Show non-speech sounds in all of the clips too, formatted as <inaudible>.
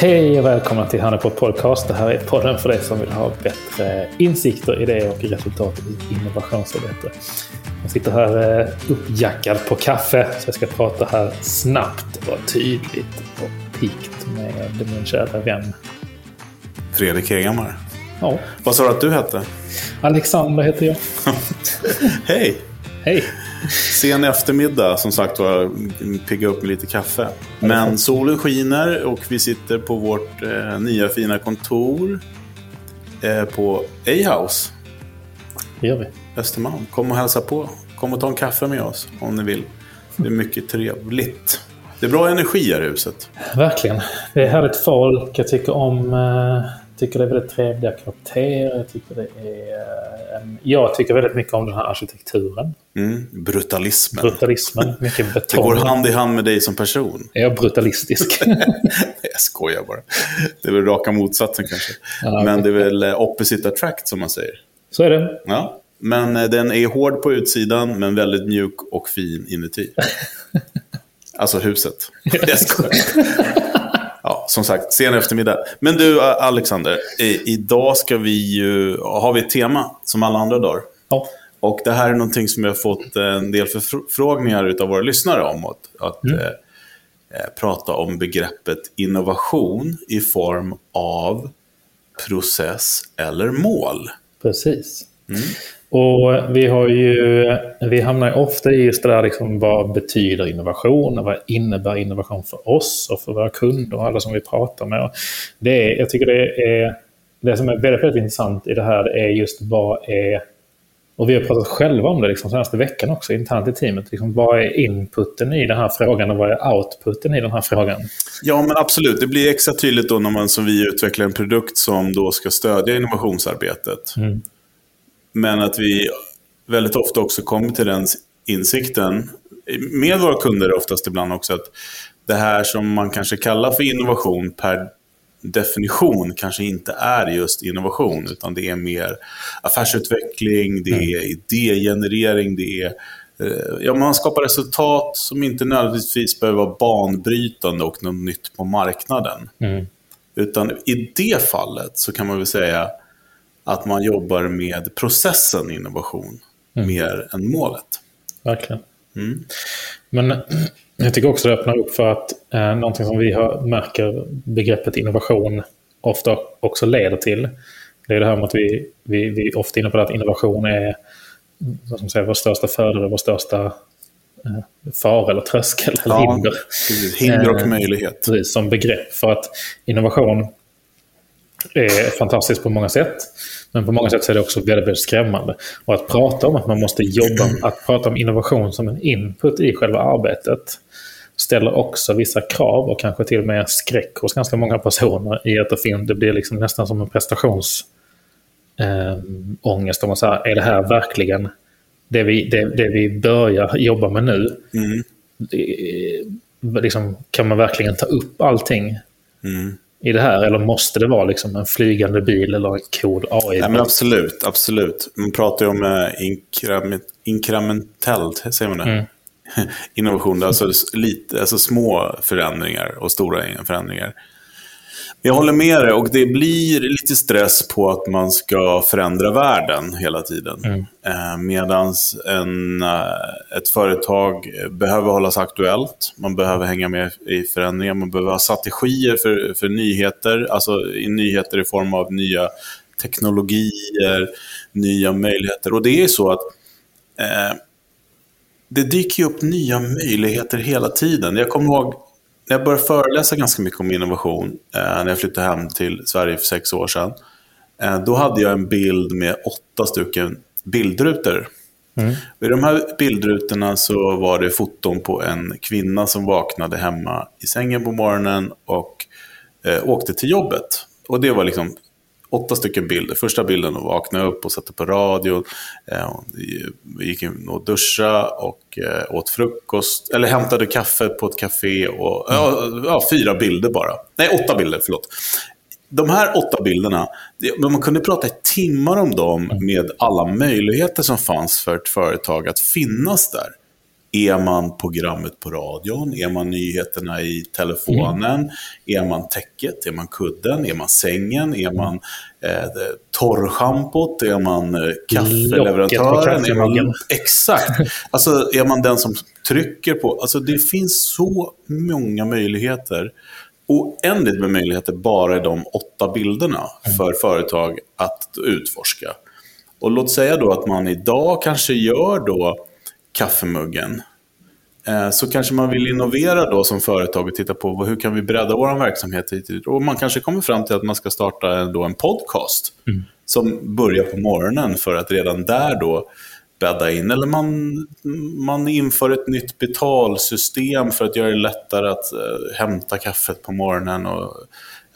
Hej och välkomna till Hannepod Podcast. Det här är podden för dig som vill ha bättre insikter, idéer och resultat i innovationsarbete. Jag sitter här eh, uppjackad på kaffe så jag ska prata här snabbt och tydligt och pikt med min kära vän. Fredrik Hegemar. Ja. Vad sa du att du hette? Alexander heter jag. <laughs> Hej! Hej! Sen eftermiddag, som sagt var, pigga upp med lite kaffe. Men solen skiner och vi sitter på vårt eh, nya fina kontor eh, på A-house, Det gör vi. Östermalm. Kom och hälsa på. Kom och ta en kaffe med oss om ni vill. Det är mycket trevligt. Det är bra energi här i huset. Verkligen. Det är härligt folk. Jag tycker om... Eh, tycker det är väldigt trevliga kvarter. Jag tycker det är... Eh, jag tycker väldigt mycket om den här arkitekturen. Mm. Brutalismen. Brutalismen. <laughs> Mycket Det betong. går hand i hand med dig som person. Är jag brutalistisk? <laughs> Jag skojar bara. Det är väl raka motsatsen kanske. Ja, Men det är väl eh, opposite attract som man säger. Så är det. Ja. Men eh, den är hård på utsidan men väldigt mjuk och fin inuti. <laughs> Alltså huset. Jag skojar. Som sagt, sen eftermiddag. Men du, Alexander. Idag ska vi ju, har vi ett tema som alla andra dagar. Ja. Och det här är någonting som jag har fått en del förfrågningar av våra lyssnare om. Att, att Mm. eh, eh, prata om begreppet innovation i form av process eller mål. Precis. Och vi har ju, vi hamnar ofta i just det där liksom, vad betyder innovation och vad innebär innovation för oss och för våra kunder och alla som vi pratar med. Det är, jag tycker det är, det som är väldigt, väldigt intressant i det här är just vad är, och vi har pratat själva om det liksom, senaste veckan också internt i teamet, liksom, vad är inputen i den här frågan och vad är outputen i den här frågan? Ja, men absolut. Det blir extra tydligt då när man som vi utvecklar en produkt som då ska stödja innovationsarbetet. Mm. Men att vi väldigt ofta också kommer till den insikten, med våra kunder oftast ibland också, att det här som man kanske kallar för innovation per definition kanske inte är just innovation, utan det är mer affärsutveckling, det är idégenerering, det är eh, Ja, man skapar resultat som inte nödvändigtvis behöver vara banbrytande och något nytt på marknaden. Mm. Utan i det fallet så kan man väl säga att man jobbar med processen innovation mer än målet. Verkligen. Mm. Men <clears throat> jag tycker också det öppnar upp för att eh, någonting som vi har, märker begreppet innovation ofta också leder till. Det är det här med att vi, vi, vi är ofta inne på det att innovation är vad säga, vår största fördel, vår största eh, fara eller tröskel eller Ja, hinder. Hinder och Eh, möjlighet. Precis, som begrepp. För att innovation är fantastiskt på många sätt. Men på många sätt är det också väldigt, väldigt skrämmande. Och att prata om att man måste jobba, att prata om innovation som en input i själva arbetet ställer också vissa krav och kanske till och med skräck hos ganska många personer i att det, finns, det blir liksom nästan som en prestations eh, ångest om man säger, är det här verkligen det vi, det, det vi börjar jobba med nu? Mm. Det, liksom, kan man verkligen ta upp allting Mm. I det här? Eller måste det vara liksom en flygande bil eller en cool AI? Ja, men absolut, absolut. Man pratar ju om eh, inkrament, inkrementellt, säger man det? Mm. <laughs> Innovation, alltså, lite, alltså små förändringar och stora förändringar. Jag håller med dig och det blir lite stress på att man ska förändra världen hela tiden. Mm. Eh, Medan eh, ett företag behöver hållas aktuellt, man behöver hänga med i förändringar, man behöver ha strategier för, för nyheter, alltså i nyheter i form av nya teknologier, nya möjligheter. Och det är så att eh, det dyker upp nya möjligheter hela tiden. Jag kommer ihåg jag började föreläsa ganska mycket om innovation, eh, när jag flyttade hem till Sverige för sex år sedan. Eh, då hade jag en bild med åtta stycken bildrutor. Mm. I de här bildrutorna så var det foton på en kvinna som vaknade hemma i sängen på morgonen och eh, åkte till jobbet. Och det var liksom åtta stycken bilder. Första bilden vaknade jag upp och satte på radio. Eh, vi gick in och duscha och eh, åt frukost. Eller hämtade kaffe på ett café. Och, ja, ja, fyra bilder bara. Nej, åtta bilder, förlåt. De här åtta bilderna, man kunde prata i timmar om dem med alla möjligheter som fanns för ett företag att finnas där. Är man programmet på radion? Är man nyheterna i telefonen? Mm. Är man täcket? Är man kudden? Är man sängen? Är man eh, torrschampot? Är man eh, kaffeleverantören? Är man, exakt! Alltså är man den som trycker på? Alltså det finns så många möjligheter. Oändligt med möjligheter bara i de åtta bilderna mm. för företag att utforska. Och låt säga då att man idag kanske gör då kaffemuggen. Eh, så kanske man vill innovera då som företag och titta på hur kan vi bredda vår verksamhet. Och man kanske kommer fram till att man ska starta då en podcast mm. som börjar på morgonen för att redan där då bädda in. Eller man, man inför ett nytt betalsystem för att göra det lättare att uh, hämta kaffet på morgonen. Och,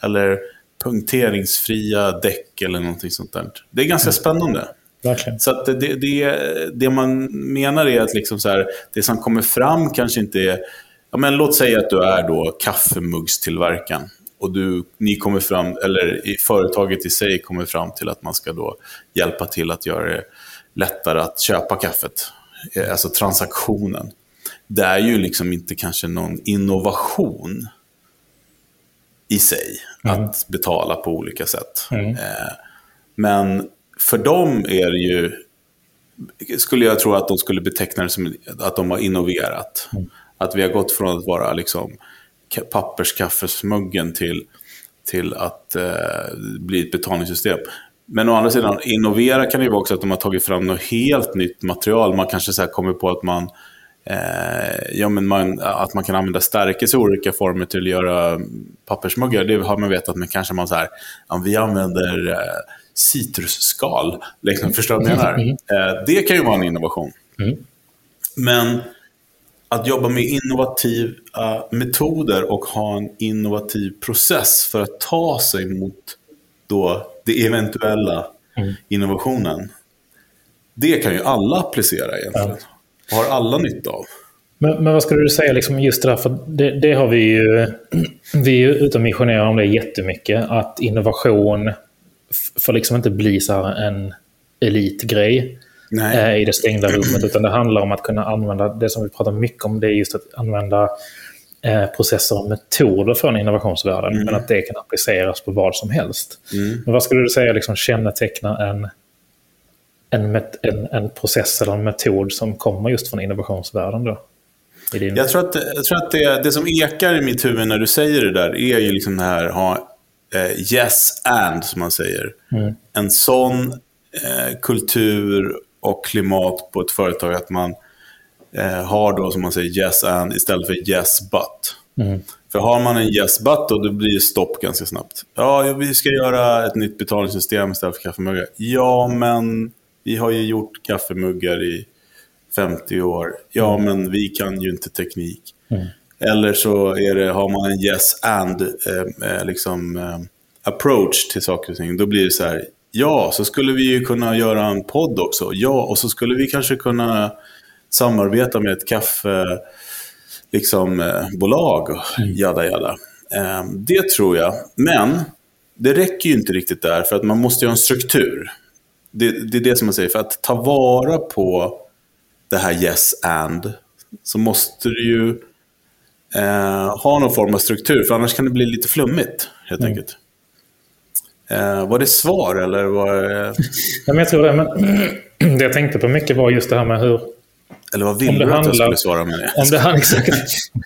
eller punkteringsfria däck eller någonting sånt där. Det är ganska mm. spännande. Verkligen. Så det, det, det man menar är att liksom så här, det som kommer fram kanske inte är... Ja, men låt säga att du är då kaffemuggstillverkaren och du, ni kommer fram, eller i företaget i sig kommer fram till att man ska då hjälpa till att göra det lättare att köpa kaffet. Eh, alltså transaktionen. Det är ju liksom inte kanske någon innovation i sig mm. att betala på olika sätt. Mm. Eh, men för dem är det ju, skulle jag tro att de skulle beteckna det som att de har innoverat. Mm. Att vi har gått från att vara liksom papperskaffesmuggen till, till att eh, bli ett betalningssystem. Men å andra sidan, innovera kan det ju vara också att de har tagit fram något helt nytt material. Man kanske så kommer på att man, eh, ja, men man, att man kan använda stärkelse i olika former till att göra pappersmuggar. Det har man vetat, men kanske man så här, ja, vi använder eh, citrusskal. Liksom, förstår du vad jag menar? Mm. Eh, det kan ju vara en innovation. Mm. Men att jobba med innovativa metoder och ha en innovativ process för att ta sig mot då det eventuella mm. innovationen. Det kan ju alla applicera egentligen. Ja. Och har alla nytta av. Men, men vad skulle du säga liksom just det där, för det, det har vi ju, <clears throat> vi är ute och missionerar om det jättemycket, att innovation får liksom inte bli så en elitgrej eh, i det stängda rummet, utan det handlar om att kunna använda, det som vi pratar mycket om, det är just att använda eh, processer och metoder från innovationsvärlden, mm. men att det kan appliceras på vad som helst. Mm. Men vad skulle du säga liksom kännetecknar en, en, en, en process eller en metod som kommer just från innovationsvärlden? Då? Jag tror att, jag tror att det, det som ekar i mitt huvud när du säger det där är ju liksom det här, ha eh, yes and, som man säger. Mm. En sån eh, kultur och klimat på ett företag att man eh, har då, som man säger, yes and istället för yes but. Mm. För har man en yes but då, då blir det stopp ganska snabbt. Ja, vi ska göra ett nytt betalningssystem istället för kaffemuggar. Ja, men vi har ju gjort kaffemuggar i 50 år. Ja, mm. men vi kan ju inte teknik. Mm. Eller så det, har man en yes and eh, eh, liksom, eh, approach till saker och ting. Då blir det så här, ja, så skulle vi ju kunna göra en podd också. Ja, och så skulle vi kanske kunna samarbeta med ett kaffebolag liksom, eh, bolag mm. jada jada. Eh, det tror jag. Men det räcker ju inte riktigt där för att man måste ha en struktur. Det, det är det som man säger, för att ta vara på det här yes and så måste du ju eh, ha någon form av struktur, för annars kan det bli lite flummigt helt mm. enkelt. Eh, var det svar eller var ja, men jag tror det, men <clears throat> det jag tänkte på mycket var just det här med hur... Eller vad ville du att jag skulle svara med det? Om det handlar <laughs> exakt,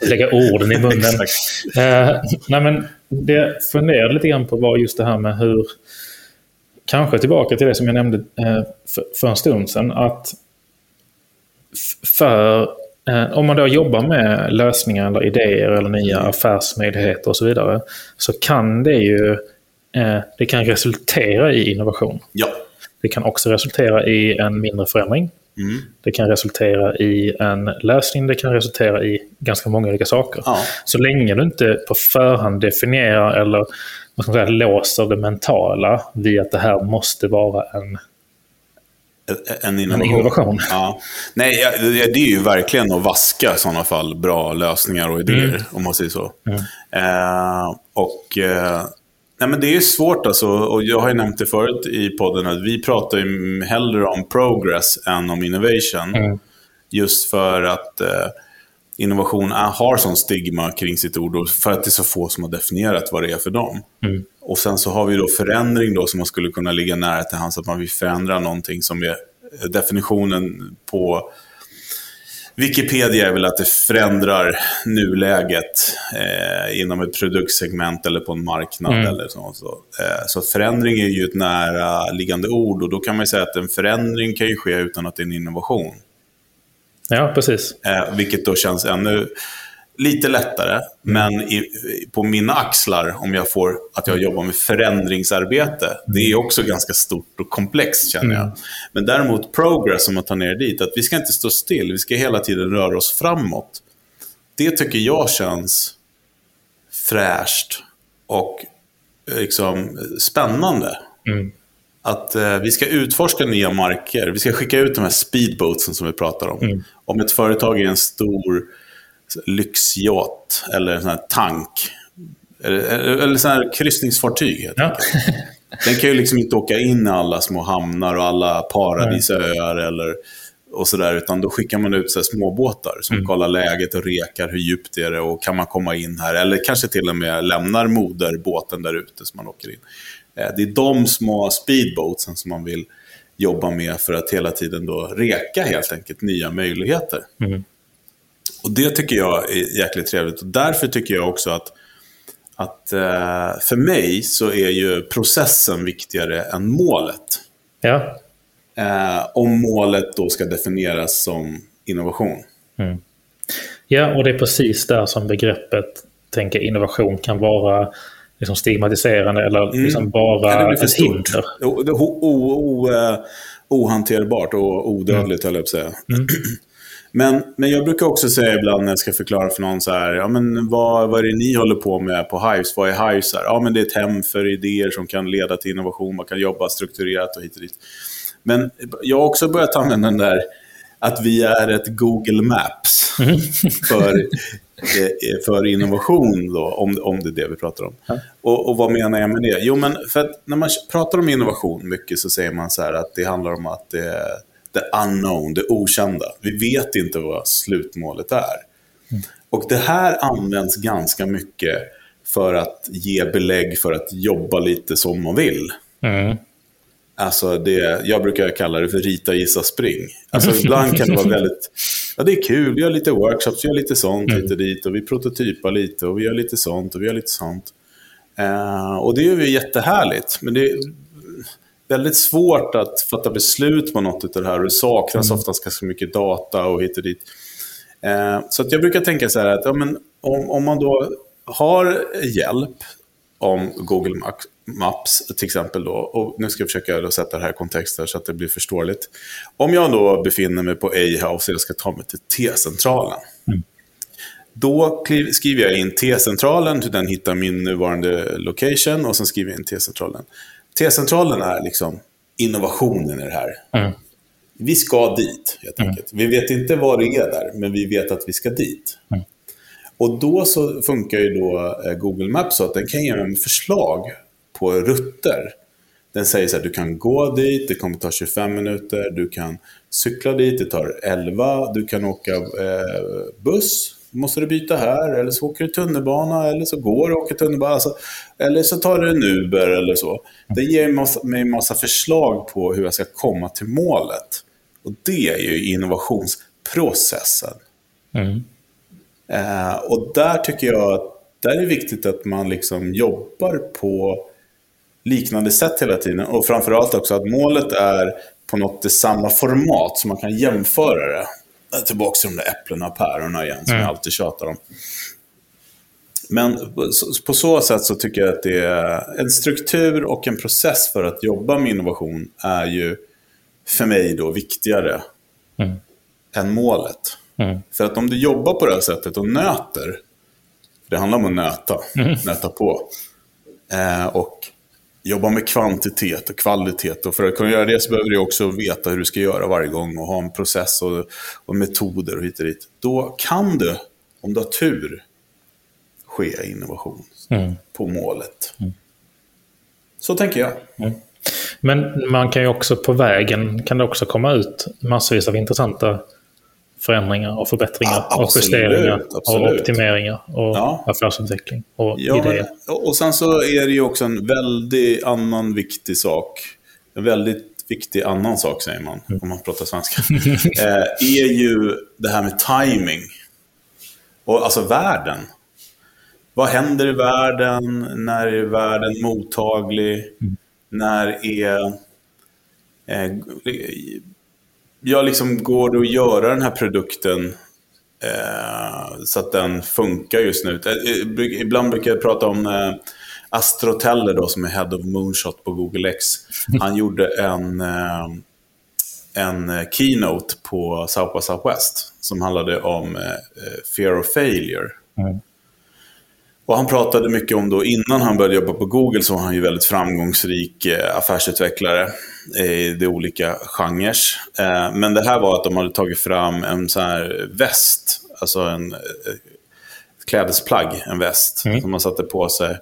lägga orden i munnen. eh, nej, men det funderade lite grann på var just det här med hur... Kanske tillbaka till det som jag nämnde eh, för, för en stund sedan. Att för om man då jobbar med lösningar eller idéer eller nya affärsmöjligheter och så vidare så kan det ju eh, det kan resultera i innovation. Ja. Det kan också resultera i en mindre förändring. Mm. Det kan resultera i en lösning, det kan resultera i ganska många olika saker. Ja. Så länge du inte på förhand definierar eller vad ska man säga, låser det mentala vid att det här måste vara en en innovation. En innovation. Ja. Nej, det är ju verkligen att vaska i sådana fall bra lösningar och idéer, mm. om man säger så. Mm. Eh, och eh, nej, men det är svårt alltså, och jag har ju nämnt det förut i podden, att vi pratar ju hellre om progress än om innovation. Mm. Just för att eh, innovation har sån stigma kring sitt ord och för att det är så få som har definierat vad det är för dem. Och sen så har vi då förändring då som man skulle kunna ligga nära till hands, att man vill förändra någonting som är definitionen på Wikipedia är väl att det förändrar nuläget eh, inom ett produktsegment eller på en marknad. Mm. Eller så. Så, eh, så förändring är ju ett nära liggande ord och då kan man säga att en förändring kan ju ske utan att det är en innovation. Ja, precis. Eh, vilket då känns ännu lite lättare. Men i, på mina axlar, om jag får att jag jobbar med förändringsarbete, det är också ganska stort och komplext känner jag. Men däremot progress, om man tar ner dit, att vi ska inte stå still, vi ska hela tiden röra oss framåt. Det tycker jag känns fräscht och eh, liksom spännande. Mm. Att eh, vi ska utforska nya marker. Vi ska skicka ut de här speedboatsen som vi pratar om. Mm. Om ett företag är en stor lyxyacht eller sån här tank. Eller, eller, sån här kryssningsfartyg. Helt Ja. Den kan ju liksom inte åka in i alla små hamnar och alla paradisöar eller och sådär, utan då skickar man ut så småbåtar som kollar läget och rekar hur djupt är det och kan man komma in här. Eller kanske till och med lämnar moderbåten där ute så man åker in. Eh, Det är de små speedboatsen som man vill jobba med för att hela tiden då reka helt enkelt nya möjligheter. Mm. Och det tycker jag är jäkligt trevligt. Och därför tycker jag också att, att eh, för mig så är ju processen viktigare än målet. Ja. Eh, om målet då ska definieras som innovation. ja, och det är precis där som begreppet tänker innovation kan vara liksom stigmatiserande eller liksom Mm. Ja, det bara för ett hinder. O, det- o, o, o, eh, ohanterbart och odödligt, höll jag på att säga. Men, men jag brukar också säga ibland när jag ska förklara för någon så här, ja, men vad, vad är det ni håller på med på Hives? Vad är Hives? Här? Ja, men det är ett hem för idéer som kan leda till innovation. Man kan jobba strukturerat och hit och dit. Men jag har också börjat använda den där att vi är ett Google Maps för, eh, för innovation, då, om, om det är det vi pratar om. Och, och vad menar jag med det? Jo, men för när man pratar om innovation mycket så säger man så här att det handlar om att det är the unknown, det okända. Vi vet inte vad slutmålet är. Och det här används ganska mycket för att ge belägg för att jobba lite som man vill. Mm. Alltså det, jag brukar kalla det för rita, gissa, spring. Alltså ibland kan det vara väldigt, ja det är kul, vi gör lite workshops, vi gör lite sånt och dit och vi prototypar lite och vi gör lite sånt och vi gör lite sånt. Eh, och det är ju jättehärligt, men det väldigt svårt att fatta beslut på något av det här det saknas oftast ganska mycket data och hit och dit. Eh, så att jag brukar tänka så här att ja, men om, om man då har hjälp om Google Maps, till exempel då, och nu ska jag försöka då sätta det här i kontext så att det blir förståeligt. Om jag då befinner mig på A-house och jag ska ta mig till T-centralen. Då kliv- skriver jag in T-centralen, till den hittar min nuvarande location och sen skriver jag in T-centralen. T-centralen är liksom innovationen i det här. Mm. Vi ska dit, helt enkelt. Vi vet inte vad det är där, men vi vet att vi ska dit. Mm. Och då så funkar ju då eh, Google Maps så att den kan ge mig förslag på rutter. Den säger så här, du kan gå dit, det kommer ta 25 minuter, du kan cykla dit, det tar 11, du kan åka eh, buss, måste du byta här, eller så åker du tunnelbana, eller så går du och åker tunnelbana, alltså, eller så tar du en Uber eller så. Det ger mig en massa förslag på hur jag ska komma till målet. Och det är ju innovationsprocessen. Mm. Eh, och där tycker jag att där är det viktigt att man liksom jobbar på liknande sätt hela tiden. Och framförallt också att målet är på något i samma format så man kan jämföra det. Är Tillbaka till de där äpplena och päronen igen som Mm. jag alltid tjatar om. Men på så- sätt så tycker jag att det är en struktur och en process för att jobba med innovation är ju för mig då viktigare Mm. än målet. Mm. För att om du jobbar på det här sättet och nöter, det handlar om att nöta, nöta på, eh, och jobba med kvantitet och kvalitet. Och för att kunna göra det så behöver du också veta hur du ska göra varje gång och ha en process och, och metoder och hit och dit. Då kan du, om du har tur, ske innovation Mm. på målet. Så tänker jag. Men man kan ju också på vägen kan det också komma ut massvis av intressanta förändringar och förbättringar Ja, och absolut, justeringar och absolut. optimeringar och Ja. affärsutveckling och Ja, idéer. och sen så är det ju också en väldigt annan viktig sak. En väldigt viktig annan sak, säger man, om man pratar svenska. <laughs> eh, är ju det här med timing. Och alltså världen. Vad händer i världen? När är världen mottaglig? När är... Eh, jag liksom går det att göra den här produkten eh, så att den funkar just nu. Eh, eh, Ibland brukar jag prata om eh, Astroteller då, som är Head of Moonshot på Google X. Han <laughs> gjorde en, eh, en eh, keynote på South by Southwest som handlade om eh, fear of failure. Mm. Och han pratade mycket om då, innan han började jobba på Google så var han ju väldigt framgångsrik affärsutvecklare i de olika genrer. Eh, men det här var att de hade tagit fram en sån här väst, alltså en eh, klädesplagg, en väst, Mm. som man satte på sig.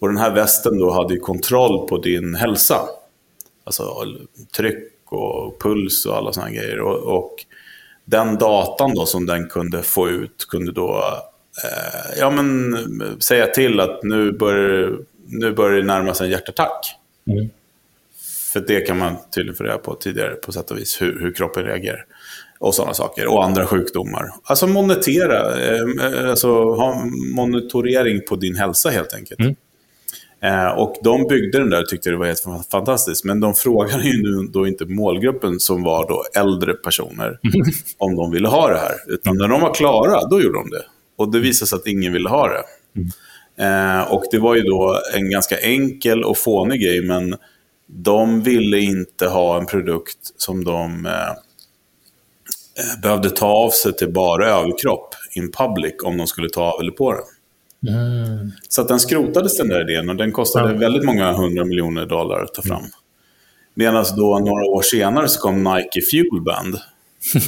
Och den här västen då hade ju kontroll på din hälsa. Alltså tryck och puls och alla sådana grejer. Och, och den datan då som den kunde få ut kunde då eh, ja, men, säga till att nu börjar, nu börjar det närma sig en hjärtattack. Mm. För det kan man tydligen få reda på tidigare på sätt och vis, hur, hur kroppen reagerar. Och sådana saker. Och andra sjukdomar. Alltså monitera, eh, alltså ha monitorering på din hälsa helt enkelt. Mm. Eh, och de byggde den där och tyckte det var helt fantastiskt. Men de frågade ju nu då inte målgruppen som var då äldre personer <laughs> om de ville ha det här. Utan när de var klara, då gjorde de det. Och det visade sig att ingen ville ha det. Eh, och det var ju då en ganska enkel och fånig grej, men de ville inte ha en produkt som de eh, eh, behövde ta av sig till bara överkropp in public om de skulle ta av eller på den. Mm. Så att den skrotades den där idén och den kostade Ja. väldigt många hundra miljoner dollar att ta fram. Medan då några år senare så kom Nike Fuel Band.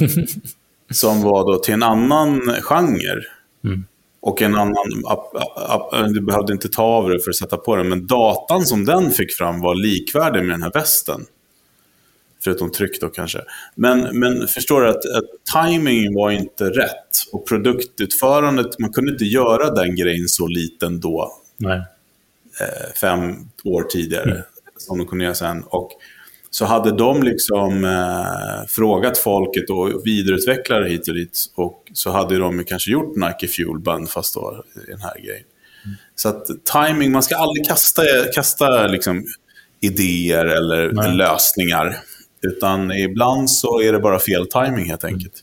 <laughs> som var då till en annan genre. Mm. Och en annan, app, app, du behövde inte ta av det för att sätta på den, men datan som den fick fram var likvärdig med den här västen. Förutom tryck då kanske. Men, men förstår du att, att timingen var inte rätt. Och produktutförandet, man kunde inte göra den grejen så liten då, Nej. eh, fem år tidigare, som de kunde göra sen. Och så hade de liksom eh, frågat folket och vidareutvecklare hit och dit. Och så hade de kanske gjort Nike Fuel Band fast då i den här grejen. Så att timing, man ska aldrig kasta, kasta liksom idéer eller Nej. lösningar. Utan ibland så är det bara fel timing helt enkelt.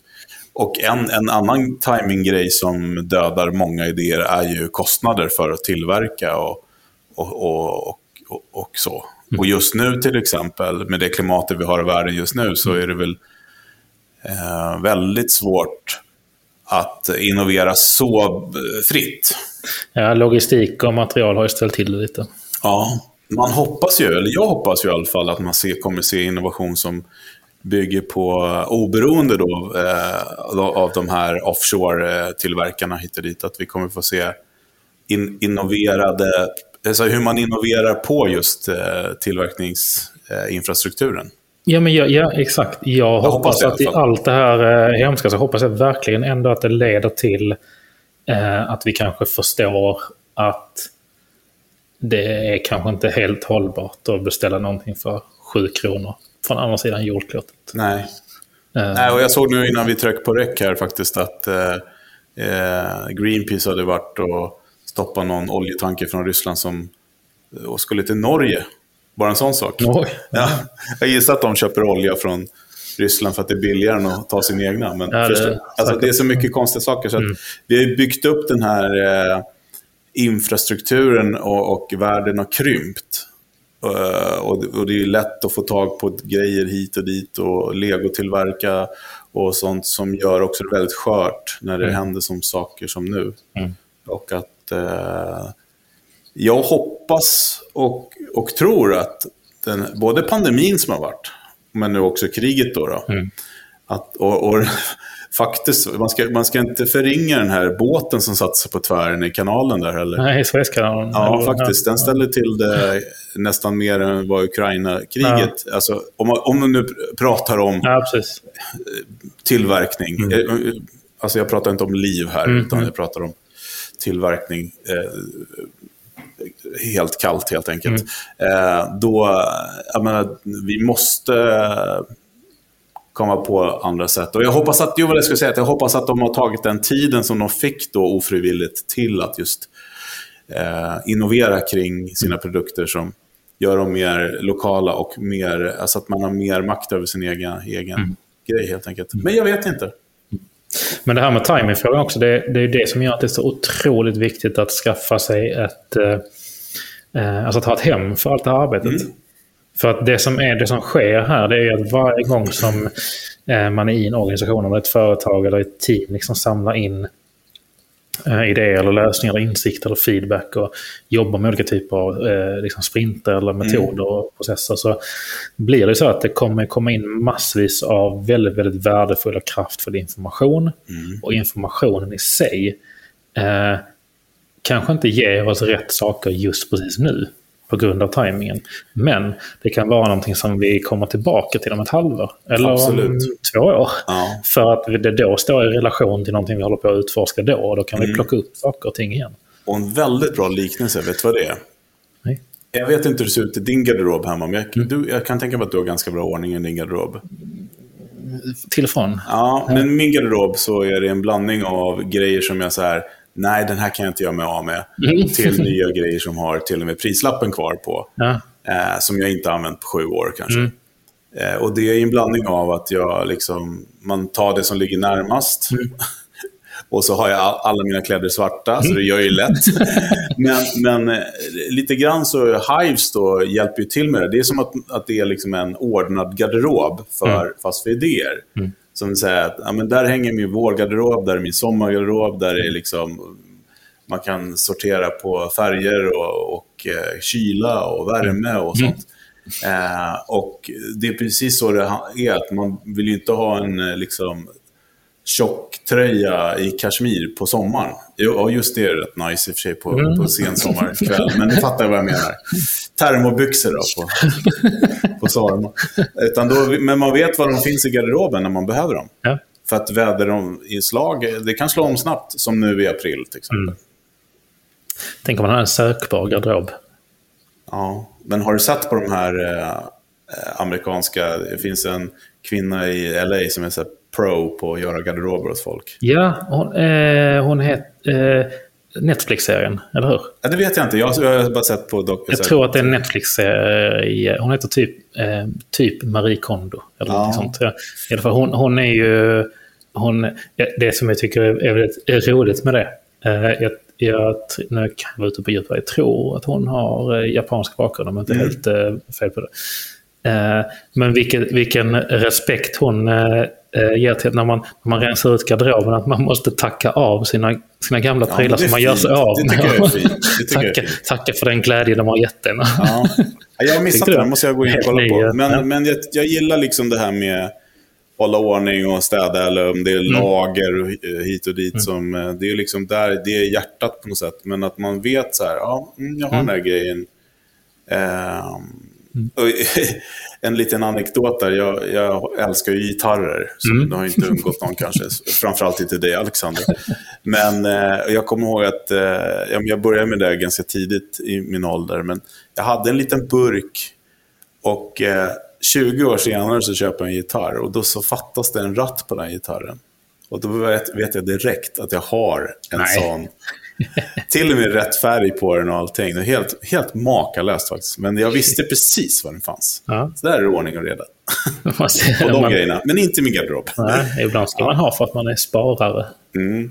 Och en, en annan timinggrej som dödar många idéer är ju kostnader för att tillverka och, och, och, och, och så. Och just nu till exempel, med det klimatet vi har i världen just nu, så är det väl eh, väldigt svårt att innovera så eh, fritt. Ja, logistik och material har ju ställt till det lite. Ja, man hoppas ju, eller jag hoppas ju i alla fall att man ser, kommer se innovation som bygger på eh, oberoende då, eh, av de här offshore-tillverkarna hit och dit. Att vi kommer få se in, innoverade, alltså hur man innoverar på just eh, tillverkningsinfrastrukturen. Ja, men ja, ja exakt. Jag, hoppas hoppas i att i allt det här eh, hemska så hoppas jag verkligen ändå att det leder till eh, att vi kanske förstår att det är kanske inte helt hållbart att beställa någonting för sju kronor från andra sidan jordklotet. Nej. Eh, Nej, och jag såg nu innan vi tryckte på räck här faktiskt att eh, eh, Greenpeace hade varit och stoppat någon oljetanker från Ryssland som och skulle till Norge. Bara en sån sak. Oj. <laughs> Ja, jag gissar att de köper olja från Ryssland för att det är billigare än att ta sin egna. Men Ja, det alltså, det är så mycket konstiga saker. Så att Mm. Vi har byggt upp den här eh, infrastrukturen och, och världen har krympt. Eh, och, det- och det är lätt att få tag på grejer hit och dit och legotillverka och sånt som gör också det väldigt skört när det Mm. händer som saker som nu. Mm. Och att eh, jag hoppas och, och tror att den, både pandemin som har varit, men nu också kriget då, då Mm. att, och, och <laughs> faktiskt, man ska, man ska inte förringa den här båten som satte sig på tvären i kanalen där heller. Nej, Suezkanalen. Ja, faktiskt. Den ställer till det nästan mer än vad Ukraina-kriget... Alltså, om, man, om man nu pratar om Ja, tillverkning. Mm. Alltså jag pratar inte om liv här, mm. utan jag pratar om tillverkning. Eh, helt kallt helt enkelt. Mm. Eh, då, jag menar, vi måste komma på andra sätt. Och jag hoppas att, jo, vad jag skulle säga, att jag hoppas att de har tagit den tiden som de fick då ofrivilligt till att just eh, innovera kring sina produkter som gör dem mer lokala och mer, alltså att man har mer makt över sin egen, egen mm. grej helt enkelt. Men jag vet inte. Men det här med timingfrågan också, det, det är det som gör att det är så otroligt viktigt att skaffa sig ett, eh, eh alltså att ha ett hem för allt det här arbetet. Mm. För att det som, är, det som sker här, det är att varje gång som eh, man är i en organisation, eller ett företag eller ett team, liksom samlar in idéer eller lösningar, eller insikter eller feedback och jobbar med olika typer av eh, liksom sprinter eller mm. metoder mm. och processer så blir det så att det kommer komma in massvis av väldigt, väldigt värdefull och kraftfull information. Mm. Och informationen i sig eh, kanske inte ger oss rätt saker just precis nu på grund av tajmingen. Men det kan vara någonting som vi kommer tillbaka till om ett halvår. Eller Absolut. om två år. Ja. För att det då står i relation till någonting vi håller på att utforska då. Och då kan mm. vi plocka upp saker och ting igen. Och en väldigt bra liknelse, vet du vad det är? Nej. Jag vet inte hur det ser ut i din garderob hemma, men jag, mm. du, jag kan tänka mig att du har ganska bra ordning i din garderob. Till och från. Ja, men min garderob så är det en blandning av grejer som jag så här nej den här kan jag inte göra mig av med. Mm. Till nya grejer som har till och med prislappen kvar på. Ja. Eh, som jag inte har använt på sju år kanske. Mm. Eh, och det är en blandning av att jag liksom, man tar det som ligger närmast. Mm. <laughs> och så har jag alla mina kläder svarta, så det gör ju lätt. <laughs> men, men eh, lite grann så Hives då hjälper ju till med det. Det är som att, att det är liksom en ordnad garderob, för, mm. fast för idéer. Som säger att ja, men där hänger min vårgarderob, där är min sommargarderob, där är liksom man kan sortera på färger och, och eh, kyla och värme och mm. sånt. Mm. Eh, och det är precis så det är, att man vill ju inte ha en eh, liksom, tjocktröja i kashmir på sommaren. Ja, just det är rätt nice i och för sig på, mm. på sen sommarkväll, men ni fattar vad jag menar. Termobyxor då på, på sommaren. Utan då, men man vet var de finns i garderoben när man behöver dem. Ja. För att väderinslag, det kan slå om snabbt, som nu i april till exempel. Mm. Tänk om man har en sökbar garderob. Ja, men har du sett på de här eh, amerikanska, det finns en kvinna i LA som är så pro på att göra garderober åt folk. Ja, hon, eh, hon heter... Eh, Netflix-serien, eller hur? Ja, det vet jag inte. Jag, jag har bara sett på... Dock, jag tror att det är en Netflix-serie. Hon heter typ, eh, typ Marie Kondo. Eller ja. sånt. I alla fall, hon, hon är ju... Hon, det som jag tycker är, väldigt är roligt med det. Eh, jag, jag, nu kan jag vara ute på djupt jag tror att hon har eh, japansk bakgrund om jag inte mm. helt eh, fel på det. Eh, men vilken, vilken respekt hon eh, ger till när man, när man rensar ut garderoben, att man måste tacka av sina, sina gamla prylar som man gör sig av med. <laughs> tacka, tacka för den glädje de har gett en. Ja. <laughs> Jag har missat det, måste jag gå in och kolla på. Men, men jag, jag gillar liksom det här med hålla ordning och städa eller om det är mm. lager och hit och dit. Mm. Som, det är liksom där, det är hjärtat på något sätt. Men att man vet så här, ja, mm, jag har mm. den här grejen. Um, Mm. <laughs> en liten anekdot där. Jag, jag älskar ju gitarrer. Så mm. Det har inte undgått någon kanske. Framförallt inte dig Alexander. <laughs> Men eh, jag kommer ihåg att eh, jag började med det ganska tidigt i min ålder. Men jag hade en liten burk. Och eh, 20 år senare så köper jag en gitarr. Och då så fattas det en ratt på den gitarren. Och då vet, vet jag direkt att jag har en Nej. sån <laughs> till och med rätt färg på den och allting. Det är helt, helt makalöst faktiskt. Men jag visste precis var den fanns. Ja. Så där är det ordning och reda. <laughs> på de man... grejerna. Men inte i min garderob. Nej, ibland ska man ha för att man är sparare. Mm.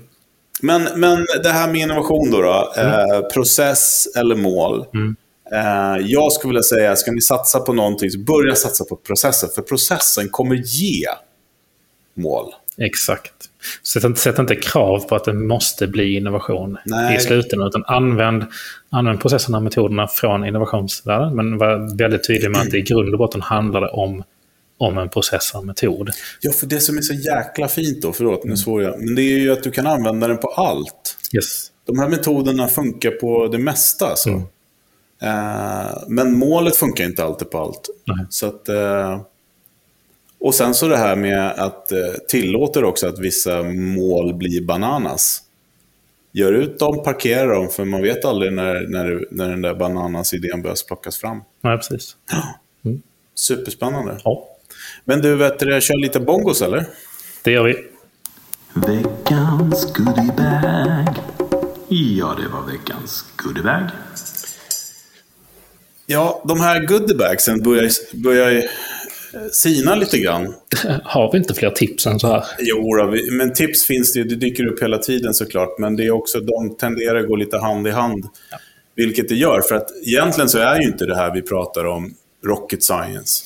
Men, men det här med innovation då. då mm. eh, process eller mål. Mm. Eh, jag skulle vilja säga, ska ni satsa på någonting, så börja satsa på processen. För processen kommer ge mål. Exakt. Sätt, sätt inte krav på att det måste bli innovation Nej. i slutändan. Utan använd, använd processerna och metoderna från innovationsvärlden. Men var väldigt tydlig med att det i grund och botten handlar det om, om en process och en metod. Ja, för det som är så jäkla fint då, förlåt nu svor jag, men det är ju att du kan använda den på allt. Yes. De här metoderna funkar på det mesta. Så. Mm. Uh, men målet funkar inte alltid på allt. Nej. Så att... Uh, Och sen så det här med att eh, tillåter också att vissa mål blir bananas. Gör ut dem, parkera dem, för man vet aldrig när, när, när den där bananas-idén börjar plockas fram. Nej, precis. Superspännande. Ja, Men du, vet du, kör lite bongos eller? det gör vi. Veckans goodiebag. Ja, det var veckans goodiebag. Ja, de här goodiebagsen börjar, börjar sina lite grann. <laughs> Har vi inte fler tips än så här? Jo, då, vi- men tips finns det. Det dyker upp hela tiden såklart. Men det är också, de tenderar att gå lite hand i hand. Vilket det gör. För att egentligen så är ju inte det här vi pratar om rocket science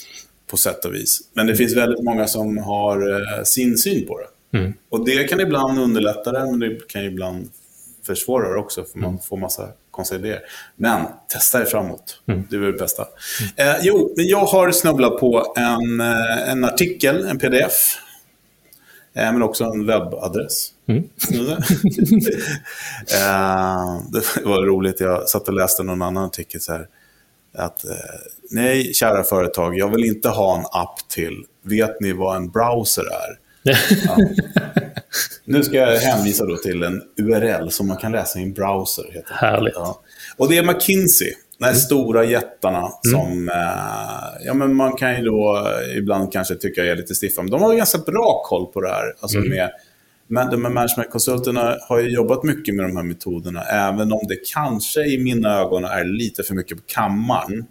på sätt och vis. Men det finns väldigt många som har eh, sin syn på det. Mm. Och det kan ibland underlätta det, men det kan ibland försvåra det också. För man får massa konstiga idéer. Men testa er framåt. Det är det bästa. Eh, jo, men jag har snubblat på en, eh, en artikel, en pdf. Eh, men också en webbadress. <laughs> eh, det var roligt, jag satt och läste någon annan artikel så här. Att, eh, nej, kära företag, jag vill inte ha en app till. Vet ni vad en browser är? <laughs> Nu ska jag hänvisa då till en URL som man kan läsa i en browser. Heter. Härligt. Ja. Och det är McKinsey, de här stora jättarna som eh, ja, men man kan ju då ibland kanske tycka är lite stiffa. Men de har ganska bra koll på det här. Alltså med, men de här managementkonsulterna har ju jobbat mycket med de här metoderna, även om det kanske i mina ögon är lite för mycket på kammaren.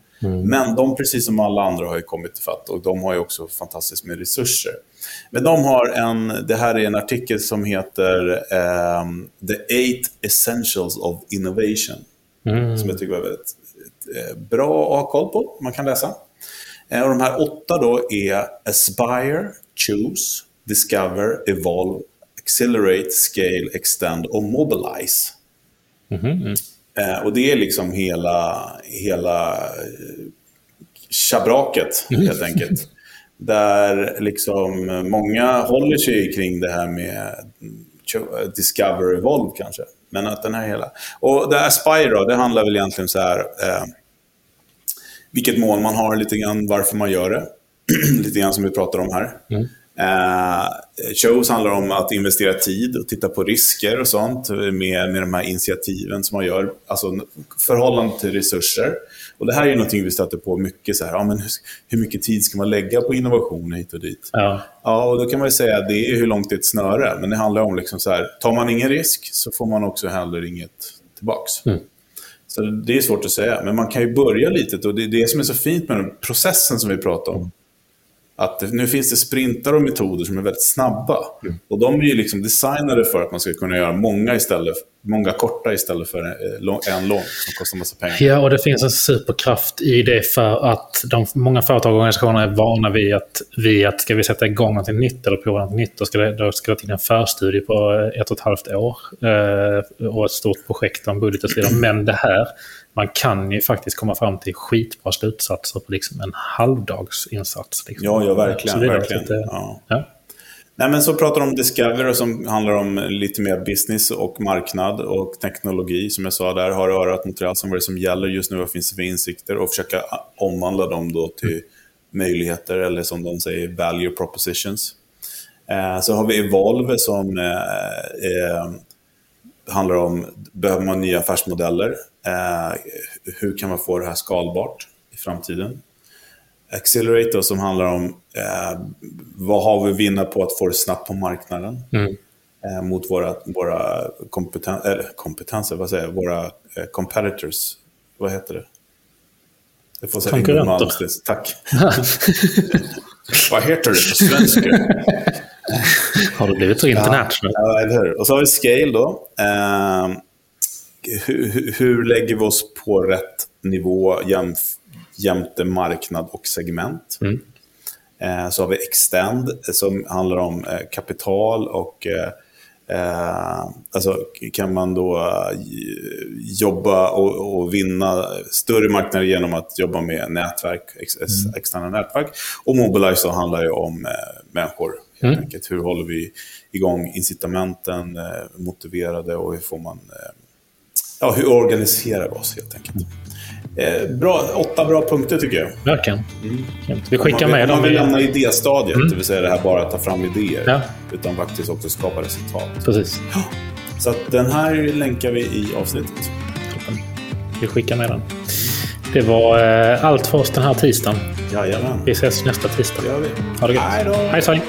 Men de, precis som alla andra, har kommit ifatt och de har ju också fantastiskt med resurser. Men de har en, det här är en artikel som heter ehm, The Eight Essentials of Innovation. Som jag tycker var väldigt eh, bra att ha koll på, man kan läsa. Eh, Och de här åtta då är Aspire, Choose, Discover, Evolve, Accelerate, Scale, Extend och Mobilize. Eh, och det är liksom hela, hela tjabraket, helt enkelt. <laughs> Där liksom många håller sig kring det här med Discover Evolve kanske. Men att den här hela... Och det Aspire då, det handlar väl egentligen så här... Eh, vilket mål man har, lite grann varför man gör det. <clears throat> lite grann som vi pratar om här. Mm. Eh, shows handlar om att investera tid och titta på risker och sånt med, med de här initiativen som man gör. Alltså förhållande till resurser. Och det här är ju någonting vi stöter på mycket. Så här, ja, men hur, hur mycket tid ska man lägga på innovation hit och dit? Ja. Ja, och då kan man ju säga att det är hur långt det är ett snöre. Men det handlar om liksom så här, tar man ingen risk så får man också heller inget tillbaks. Så det är svårt att säga, men man kan ju börja litet. Och det är det som är så fint med den processen som vi pratar om. Att nu finns det sprintar och metoder som är väldigt snabba. Och de är ju liksom designade för att man ska kunna göra många, istället, många korta istället för en lång, en lång som kostar massa pengar. Ja, och det finns en superkraft i det för att de, många företag och organisationer är vana vid att, vid att ska vi sätta igång något nytt eller prova något nytt, då ska det, då ska det till en förstudie på ett och ett halvt år eh, och ett stort projekt och en budget och så vidare. Men det här, man kan ju faktiskt komma fram till skitbra slutsatser på liksom en halvdagsinsats. Liksom. Ja, ja, verkligen. Verkligen. Det- Ja. ja. Nej, men så pratar de om Discover som handlar om lite mer business och marknad och teknologi. Som jag sa där, har örat mot rälsen, vad är det som gäller just nu, vad finns det för insikter och försöka omvandla dem då till möjligheter eller som de säger, value propositions. Eh, så har vi Evolve som eh, eh, handlar om, behöver man nya affärsmodeller? Eh, hur kan man få det här skalbart i framtiden? Accelerator som handlar om eh, vad har vi vinna på att få det snabbt på marknaden eh, mot våra, våra kompeten eller kompetenser, vad säger jag, våra eh, competitors. Vad heter det? Det får säga Konkurrenter. Tack. <laughs> vad heter det på svenska? <laughs> Har du blivit så international? Ja, eller hur? Och så har vi scale då. Eh, hur, hur- lägger vi oss på rätt nivå jämf, jämte marknad och segment? Eh, så har vi extend som handlar om eh, kapital och eh, eh, alltså kan man då eh, jobba och, och vinna större marknader genom att jobba med nätverk, ex, ex- externa nätverk. Och Mobilize handlar ju om eh, människor. Helt enkelt. Hur håller vi igång incitamenten, eh, motiverade och hur får man eh, ja, hur organiserar vi oss helt enkelt. Eh, bra, åtta bra punkter tycker jag. Verkligen. Vi Om skickar man vill, med om man dem. vill i- lämna idéstadiet, det vill säga det här bara att ta fram idéer. Ja. Utan faktiskt också skapa resultat. Precis. Så att den här länkar vi i avsnittet. Vi skickar med den. Det var eh, allt för oss den här tisdagen. Jajamän. Vi ses nästa tisdag. Det gör vi. Ha det gött. Hej då! Hej.